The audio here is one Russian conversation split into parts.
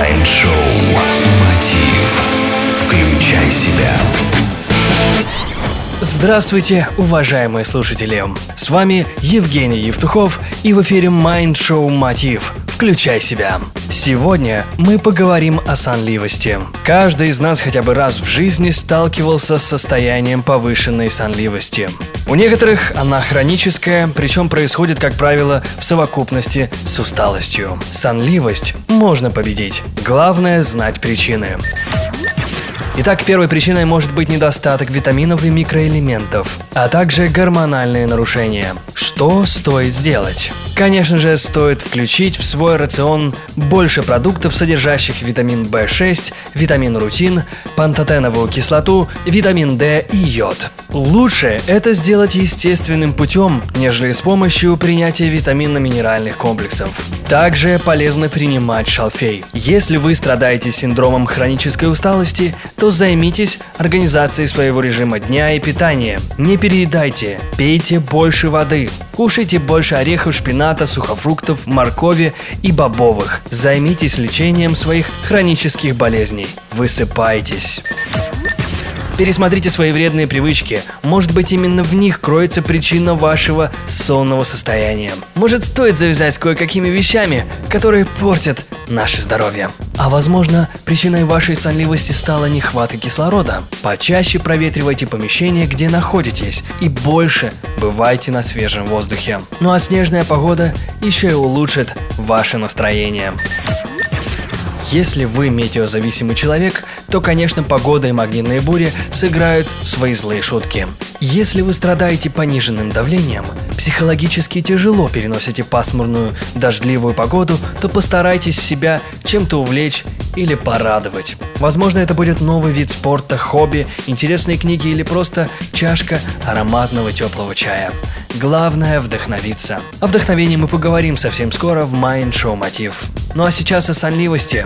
Майнд-шоу «Мотив». Включай себя. Здравствуйте, уважаемые слушатели! С вами Евгений Евтухов и в эфире Mind Show Мотив. Включай себя. Сегодня мы поговорим о сонливости. Каждый из нас хотя бы раз в жизни сталкивался с состоянием повышенной сонливости. У некоторых она хроническая, причем происходит, как правило, в совокупности с усталостью. Сонливость можно победить. Главное знать причины. Итак, первой причиной может быть недостаток витаминов и микроэлементов, а также гормональные нарушения. Что стоит сделать? Конечно же, стоит включить в свой рацион больше продуктов, содержащих витамин В6, витамин рутин, пантотеновую кислоту, витамин D и йод. Лучше это сделать естественным путем, нежели с помощью принятия витаминно-минеральных комплексов. Также полезно принимать шалфей. Если вы страдаете синдромом хронической усталости, то займитесь организацией своего режима дня и питания. Не переедайте, пейте больше воды, кушайте больше орехов, шпината, сухофруктов, моркови и бобовых. Займитесь лечением своих хронических болезней. Высыпайтесь. Пересмотрите свои вредные привычки. Может быть, именно в них кроется причина вашего сонного состояния. Может, стоит завязать с кое-какими вещами, которые портят наше здоровье. А возможно, причиной вашей сонливости стала нехватка кислорода. Почаще проветривайте помещение, где находитесь, и больше бывайте на свежем воздухе. Ну а снежная погода еще и улучшит ваше настроение. Если вы метеозависимый человек, то, конечно, погода и магнитные бури сыграют свои злые шутки. Если вы страдаете пониженным давлением, психологически тяжело переносите пасмурную, дождливую погоду, то постарайтесь себя чем-то увлечь или порадовать. Возможно, это будет новый вид спорта, хобби, интересные книги или просто чашка ароматного теплого чая. Главное – вдохновиться. О вдохновении мы поговорим совсем скоро в Mind Show Мотив. Ну а сейчас о сонливости.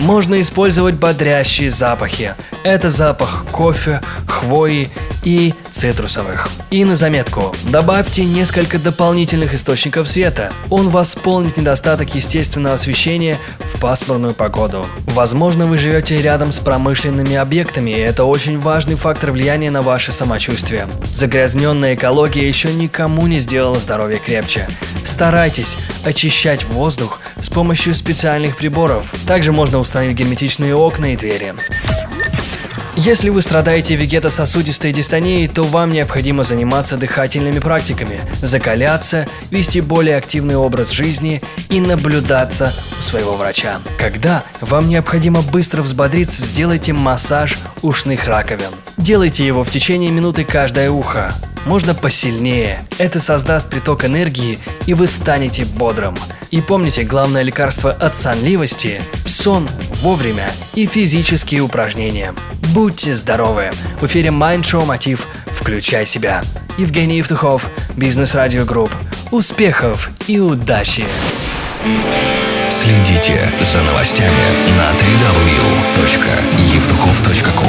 Можно использовать бодрящие запахи. Это запах кофе, хвои и цитрусовых. И на заметку, добавьте несколько дополнительных источников света. Он восполнит недостаток естественного освещения в пасмурную погоду. Возможно, вы живете рядом с промышленными объектами, и это очень важный фактор влияния на ваше самочувствие. Загрязненная экология еще никому не сделала здоровье крепче. Старайтесь очищать воздух с помощью специальных приборов. Также можно установить герметичные окна и двери. Если вы страдаете вегетососудистой дистонией, то вам необходимо заниматься дыхательными практиками, закаляться, вести более активный образ жизни и наблюдаться у своего врача. Когда вам необходимо быстро взбодриться, сделайте массаж ушных раковин. Делайте его в течение минуты каждое ухо. Можно посильнее. Это создаст приток энергии, и вы станете бодрым. И помните, главное лекарство от сонливости – сон вовремя и физические упражнения. Будьте здоровы! В эфире Mind Show Мотив «Включай себя». Евгений Евтухов, Business Radio Group. Успехов и удачи! Следите за новостями на www.евтухов.ком